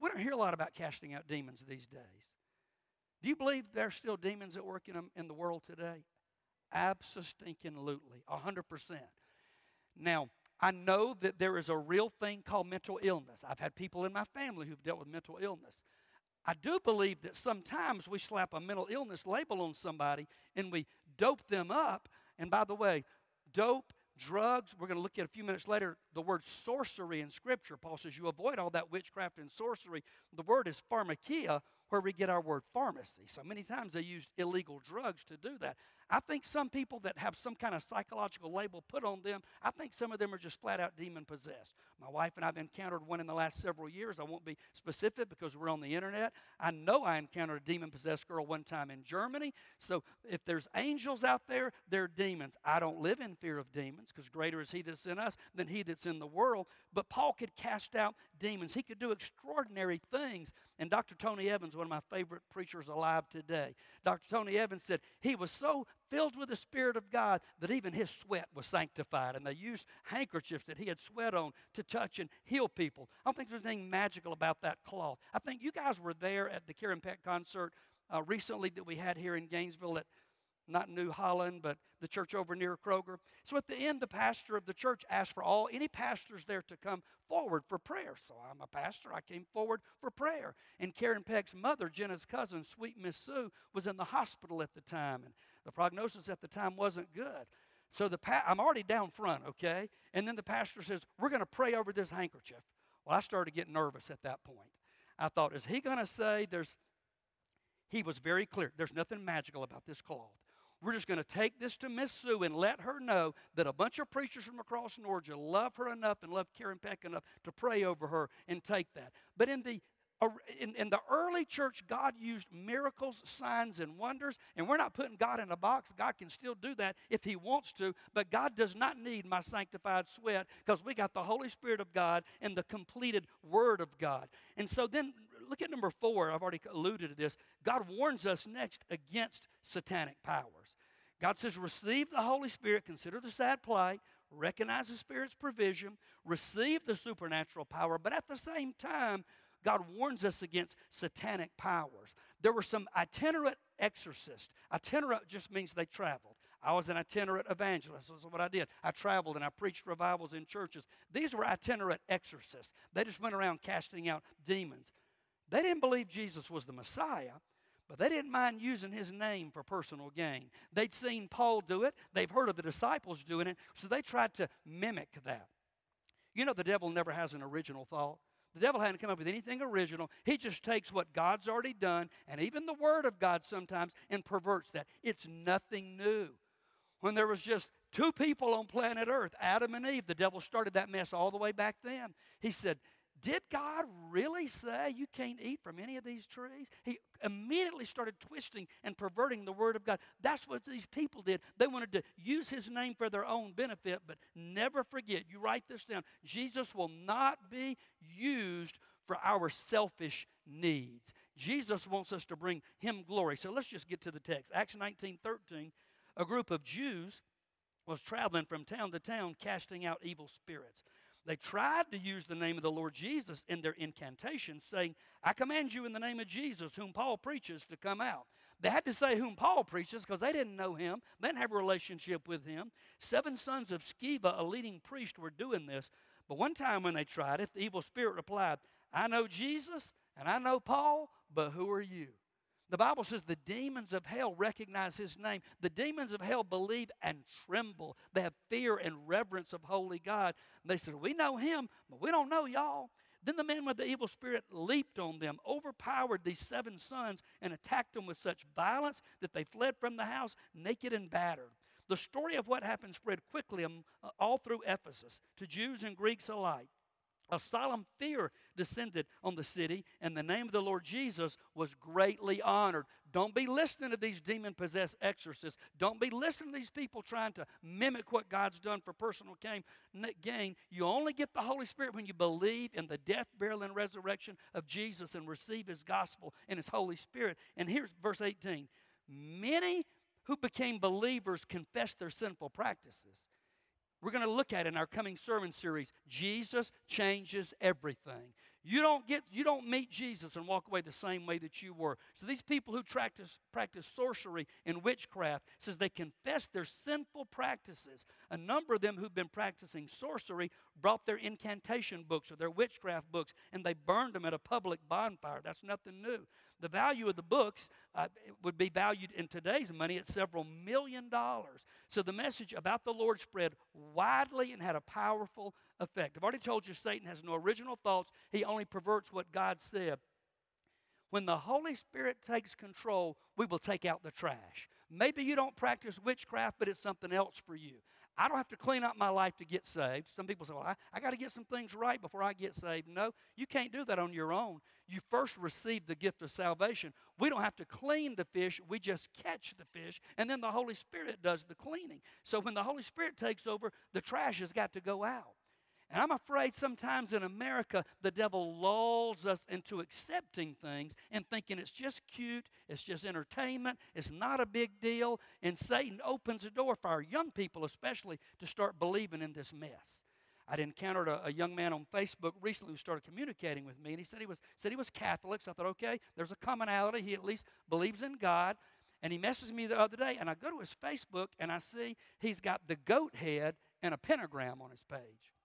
We don't hear a lot about casting out demons these days. Do you believe there's still demons at work in, in the world today? Absolutely, 100%. Now, I know that there is a real thing called mental illness. I've had people in my family who've dealt with mental illness. I do believe that sometimes we slap a mental illness label on somebody and we dope them up. And by the way, dope, drugs, we're going to look at a few minutes later the word sorcery in Scripture. Paul says you avoid all that witchcraft and sorcery. The word is pharmakeia, where we get our word pharmacy. So many times they used illegal drugs to do that. I think some people that have some kind of psychological label put on them, I think some of them are just flat out demon possessed. My wife and I have encountered one in the last several years. I won't be specific because we're on the internet. I know I encountered a demon possessed girl one time in Germany. So if there's angels out there, they're demons. I don't live in fear of demons because greater is he that's in us than he that's in the world. But Paul could cast out demons, he could do extraordinary things. And Dr. Tony Evans, one of my favorite preachers alive today, Dr. Tony Evans said he was so filled with the Spirit of God that even his sweat was sanctified. And they used handkerchiefs that he had sweat on to touch and heal people. I don't think there's anything magical about that cloth. I think you guys were there at the Karen Peck concert uh, recently that we had here in Gainesville at not New Holland, but the church over near Kroger. So at the end, the pastor of the church asked for all any pastors there to come forward for prayer. So I'm a pastor. I came forward for prayer. And Karen Peck's mother, Jenna's cousin, sweet Miss Sue, was in the hospital at the time, and the prognosis at the time wasn't good. So the pa- I'm already down front, okay? And then the pastor says, "We're going to pray over this handkerchief." Well, I started getting nervous at that point. I thought, is he going to say there's? He was very clear. There's nothing magical about this cloth. We're just going to take this to Miss Sue and let her know that a bunch of preachers from across Georgia love her enough and love Karen Peck enough to pray over her and take that. But in the uh, in, in, the early church, God used miracles, signs, and wonders. And we're not putting God in a box. God can still do that if He wants to. But God does not need my sanctified sweat because we got the Holy Spirit of God and the completed Word of God. And so then look at number four. I've already alluded to this. God warns us next against satanic powers. God says, receive the Holy Spirit, consider the sad plight, recognize the Spirit's provision, receive the supernatural power, but at the same time, God warns us against satanic powers. There were some itinerant exorcists. Itinerant just means they traveled. I was an itinerant evangelist. This is what I did. I traveled and I preached revivals in churches. These were itinerant exorcists. They just went around casting out demons. They didn't believe Jesus was the Messiah, but they didn't mind using his name for personal gain. They'd seen Paul do it, they've heard of the disciples doing it, so they tried to mimic that. You know, the devil never has an original thought. The devil hadn't come up with anything original. He just takes what God's already done, and even the Word of God sometimes, and perverts that. It's nothing new. When there was just two people on planet Earth, Adam and Eve, the devil started that mess all the way back then. He said, did God really say you can't eat from any of these trees? He immediately started twisting and perverting the Word of God. That's what these people did. They wanted to use His name for their own benefit, but never forget, you write this down Jesus will not be used for our selfish needs. Jesus wants us to bring Him glory. So let's just get to the text. Acts 19 13, a group of Jews was traveling from town to town casting out evil spirits. They tried to use the name of the Lord Jesus in their incantations, saying, I command you in the name of Jesus, whom Paul preaches, to come out. They had to say whom Paul preaches because they didn't know him. They didn't have a relationship with him. Seven sons of Sceva, a leading priest, were doing this. But one time when they tried it, the evil spirit replied, I know Jesus and I know Paul, but who are you? The Bible says the demons of hell recognize his name. The demons of hell believe and tremble. They have fear and reverence of holy God. And they said, We know him, but we don't know y'all. Then the man with the evil spirit leaped on them, overpowered these seven sons, and attacked them with such violence that they fled from the house naked and battered. The story of what happened spread quickly um, all through Ephesus to Jews and Greeks alike. A solemn fear descended on the city, and the name of the Lord Jesus was greatly honored. Don't be listening to these demon possessed exorcists. Don't be listening to these people trying to mimic what God's done for personal gain. You only get the Holy Spirit when you believe in the death, burial, and resurrection of Jesus and receive His gospel and His Holy Spirit. And here's verse 18 Many who became believers confessed their sinful practices. We're going to look at in our coming sermon series. Jesus changes everything. You don't get you don't meet Jesus and walk away the same way that you were. So these people who practice practice sorcery and witchcraft says they confess their sinful practices. A number of them who've been practicing sorcery brought their incantation books or their witchcraft books and they burned them at a public bonfire. That's nothing new. The value of the books uh, would be valued in today's money at several million dollars. So the message about the Lord spread widely and had a powerful effect. I've already told you Satan has no original thoughts, he only perverts what God said. When the Holy Spirit takes control, we will take out the trash. Maybe you don't practice witchcraft, but it's something else for you. I don't have to clean up my life to get saved. Some people say, well, I, I got to get some things right before I get saved. No, you can't do that on your own. You first receive the gift of salvation. We don't have to clean the fish, we just catch the fish, and then the Holy Spirit does the cleaning. So when the Holy Spirit takes over, the trash has got to go out. And I'm afraid sometimes in America, the devil lulls us into accepting things and thinking it's just cute, it's just entertainment, it's not a big deal. And Satan opens the door for our young people, especially, to start believing in this mess. I'd encountered a, a, young man on Facebook recently who started communicating with me, and he said he was said he was Catholic. So I thought, okay, there's a commonality. He at least believes in God. And he messaged me the other day, and I go to his Facebook and I see he's got the goat head and a pentagram on his page.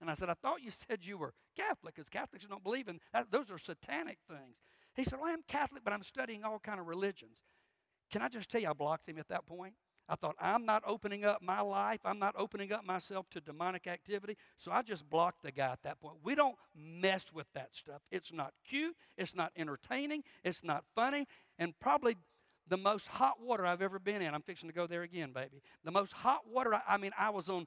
And I said, I thought you said you were Catholic, because Catholics don't believe in that. Those are satanic things. He said, Well, I'm Catholic, but I'm studying all kind of religions. Can I just tell you, I blocked him at that point. I thought, I'm not opening up my life. I'm not opening up myself to demonic activity. So I just blocked the guy at that point. We don't mess with that stuff. It's not cute. It's not entertaining. It's not funny. And probably the most hot water I've ever been in. I'm fixing to go there again, baby. The most hot water, I, I mean, I was on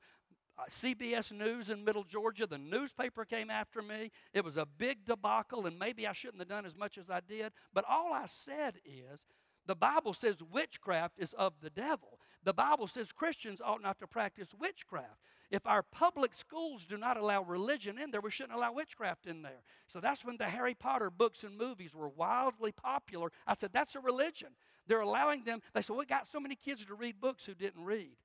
Uh, CBS News in Middle Georgia. The newspaper came after me. It was a big debacle, and maybe I shouldn't have done as much as I did. But all I said is The Bible says witchcraft is of the devil. The Bible says Christians ought not to practice witchcraft. If our public schools do not allow religion in there, we shouldn't allow witchcraft in there. So that's when the Harry Potter books and movies were wildly popular. I said, that's a religion. They're allowing them, they said, we got so many kids to read books who didn't read.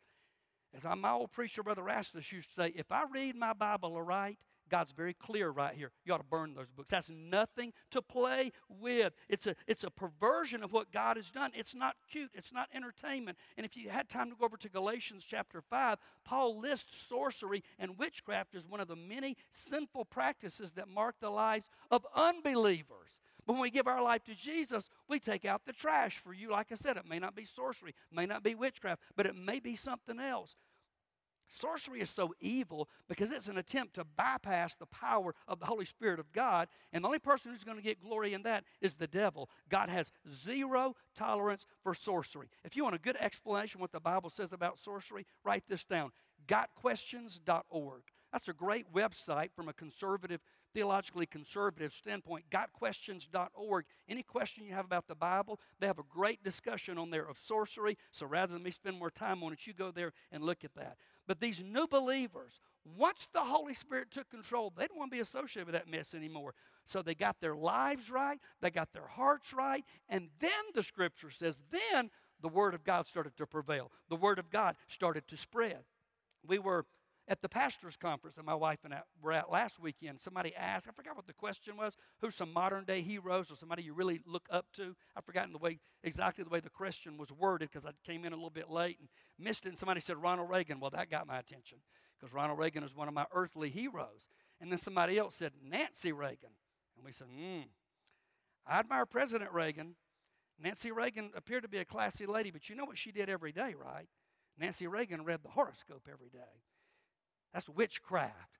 As my old preacher, Brother Rastus, used to say, if I read my Bible right, God's very clear right here. You ought to burn those books. That's nothing to play with. It's a, it's a perversion of what God has done. It's not cute. It's not entertainment. And if you had time to go over to Galatians chapter 5, Paul lists sorcery and witchcraft as one of the many sinful practices that mark the lives of unbelievers. But when we give our life to Jesus, we take out the trash for you. Like I said, it may not be sorcery, may not be witchcraft, but it may be something else. Sorcery is so evil because it's an attempt to bypass the power of the Holy Spirit of God. And the only person who's going to get glory in that is the devil. God has zero tolerance for sorcery. If you want a good explanation what the Bible says about sorcery, write this down gotquestions.org. That's a great website from a conservative, theologically conservative standpoint. Gotquestions.org. Any question you have about the Bible, they have a great discussion on there of sorcery. So rather than me spend more time on it, you go there and look at that. But these new believers, once the Holy Spirit took control, they didn't want to be associated with that mess anymore. So they got their lives right, they got their hearts right, and then the scripture says, then the Word of God started to prevail. The Word of God started to spread. We were at the pastor's conference that my wife and I were at last weekend, somebody asked, I forgot what the question was, who's some modern day heroes or somebody you really look up to? I've forgotten the way, exactly the way the question was worded because I came in a little bit late and missed it. And somebody said Ronald Reagan. Well, that got my attention because Ronald Reagan is one of my earthly heroes. And then somebody else said Nancy Reagan. And we said, hmm. I admire President Reagan. Nancy Reagan appeared to be a classy lady, but you know what she did every day, right? Nancy Reagan read the horoscope every day. That's witchcraft.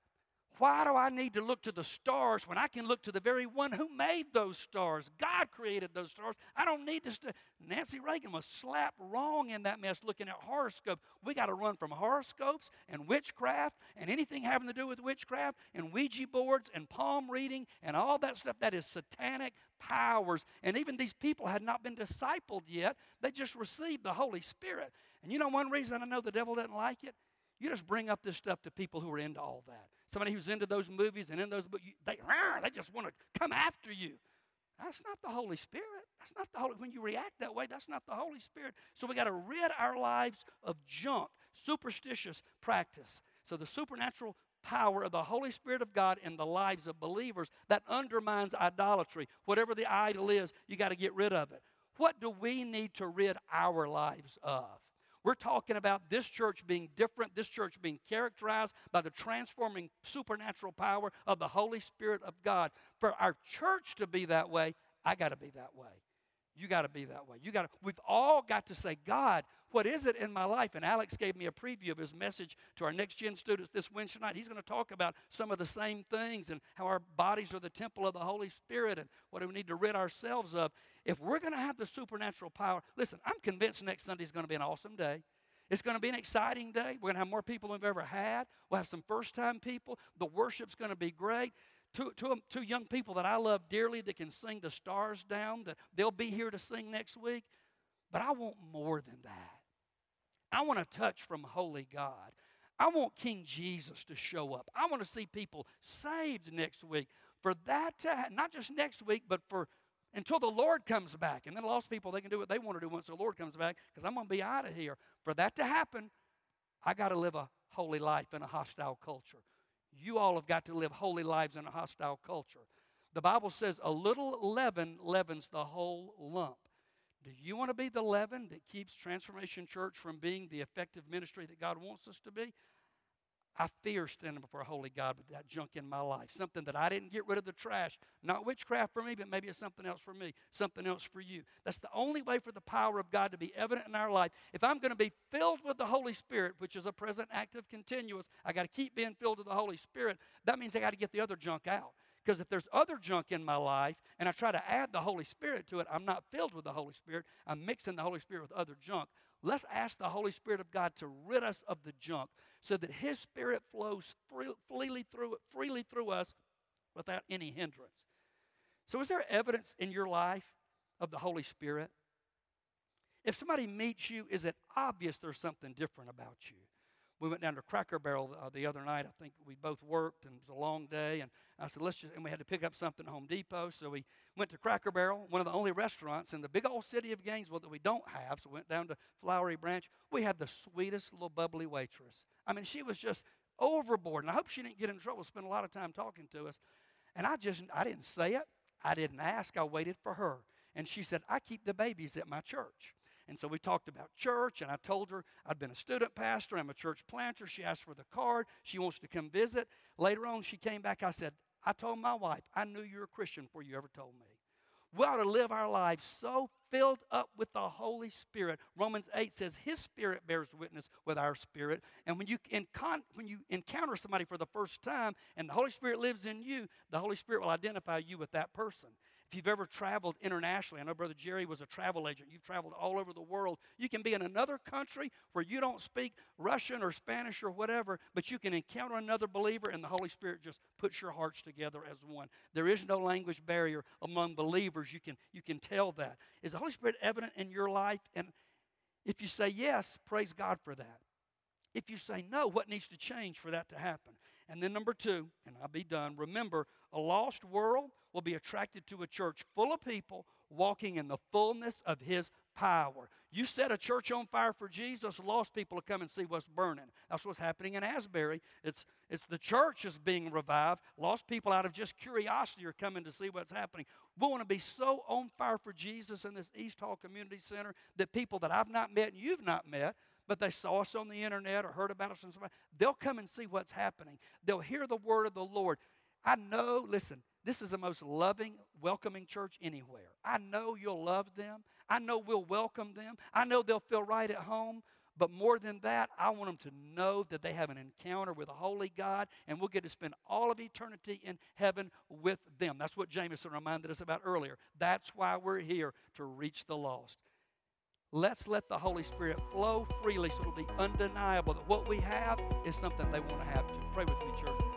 Why do I need to look to the stars when I can look to the very one who made those stars? God created those stars. I don't need to. St- Nancy Reagan was slap wrong in that mess looking at horoscopes. We got to run from horoscopes and witchcraft and anything having to do with witchcraft and Ouija boards and palm reading and all that stuff. That is satanic powers. And even these people had not been discipled yet, they just received the Holy Spirit. And you know one reason I know the devil doesn't like it? You just bring up this stuff to people who are into all that. Somebody who's into those movies and in those books, they, they just want to come after you. That's not the Holy Spirit. That's not the Holy. When you react that way, that's not the Holy Spirit. So we got to rid our lives of junk, superstitious practice. So the supernatural power of the Holy Spirit of God in the lives of believers that undermines idolatry. Whatever the idol is, you got to get rid of it. What do we need to rid our lives of? We're talking about this church being different, this church being characterized by the transforming supernatural power of the Holy Spirit of God. For our church to be that way, I got to be that way. You got to be that way. You got to we've all got to say, God, what is it in my life? And Alex gave me a preview of his message to our next gen students this Wednesday night. He's going to talk about some of the same things and how our bodies are the temple of the Holy Spirit and what do we need to rid ourselves of. If we're going to have the supernatural power, listen, I'm convinced next Sunday is going to be an awesome day. It's going to be an exciting day. We're going to have more people than we've ever had. We'll have some first time people. The worship's going to be great. Two, two, two young people that I love dearly that can sing the stars down, that they'll be here to sing next week. But I want more than that. I want a touch from Holy God. I want King Jesus to show up. I want to see people saved next week. For that to ha- not just next week, but for until the Lord comes back. And then lost people, they can do what they want to do once the Lord comes back because I'm going to be out of here. For that to happen, I got to live a holy life in a hostile culture. You all have got to live holy lives in a hostile culture. The Bible says a little leaven leavens the whole lump. Do you want to be the leaven that keeps Transformation Church from being the effective ministry that God wants us to be? I fear standing before a holy God with that junk in my life. Something that I didn't get rid of the trash. Not witchcraft for me, but maybe it's something else for me, something else for you. That's the only way for the power of God to be evident in our life. If I'm going to be filled with the Holy Spirit, which is a present active continuous, I got to keep being filled with the Holy Spirit. That means I got to get the other junk out. Because if there's other junk in my life and I try to add the Holy Spirit to it, I'm not filled with the Holy Spirit. I'm mixing the Holy Spirit with other junk. Let's ask the Holy Spirit of God to rid us of the junk so that His Spirit flows freely through, freely through us without any hindrance. So, is there evidence in your life of the Holy Spirit? If somebody meets you, is it obvious there's something different about you? We went down to Cracker Barrel uh, the other night. I think we both worked, and it was a long day. And I said, let's just, and we had to pick up something at Home Depot. So we went to Cracker Barrel, one of the only restaurants in the big old city of Gainesville that we don't have. So we went down to Flowery Branch. We had the sweetest little bubbly waitress. I mean, she was just overboard. And I hope she didn't get in trouble, spend a lot of time talking to us. And I just, I didn't say it. I didn't ask. I waited for her. And she said, I keep the babies at my church. And so we talked about church, and I told her I'd been a student pastor, I'm a church planter. She asked for the card. She wants to come visit. Later on, she came back. I said, I told my wife, I knew you were a Christian before you ever told me. We ought to live our lives so filled up with the Holy Spirit. Romans 8 says His Spirit bears witness with our spirit. And when you, con- when you encounter somebody for the first time and the Holy Spirit lives in you, the Holy Spirit will identify you with that person. If you've ever traveled internationally, I know Brother Jerry was a travel agent. You've traveled all over the world. You can be in another country where you don't speak Russian or Spanish or whatever, but you can encounter another believer and the Holy Spirit just puts your hearts together as one. There is no language barrier among believers. You can, you can tell that. Is the Holy Spirit evident in your life? And if you say yes, praise God for that. If you say no, what needs to change for that to happen? And then, number two, and I'll be done, remember a lost world will be attracted to a church full of people walking in the fullness of His power. You set a church on fire for Jesus, lost people will come and see what's burning. That's what's happening in Asbury. It's, it's the church is being revived. Lost people out of just curiosity are coming to see what's happening. We want to be so on fire for Jesus in this East Hall Community Center that people that I've not met and you've not met but they saw us on the internet or heard about us on somebody, they'll come and see what's happening. They'll hear the word of the Lord. I know, listen, this is the most loving, welcoming church anywhere. I know you'll love them. I know we'll welcome them. I know they'll feel right at home. But more than that, I want them to know that they have an encounter with a holy God, and we'll get to spend all of eternity in heaven with them. That's what Jameson reminded us about earlier. That's why we're here to reach the lost. Let's let the Holy Spirit flow freely so it'll be undeniable that what we have is something they want to have too. Pray with me, church.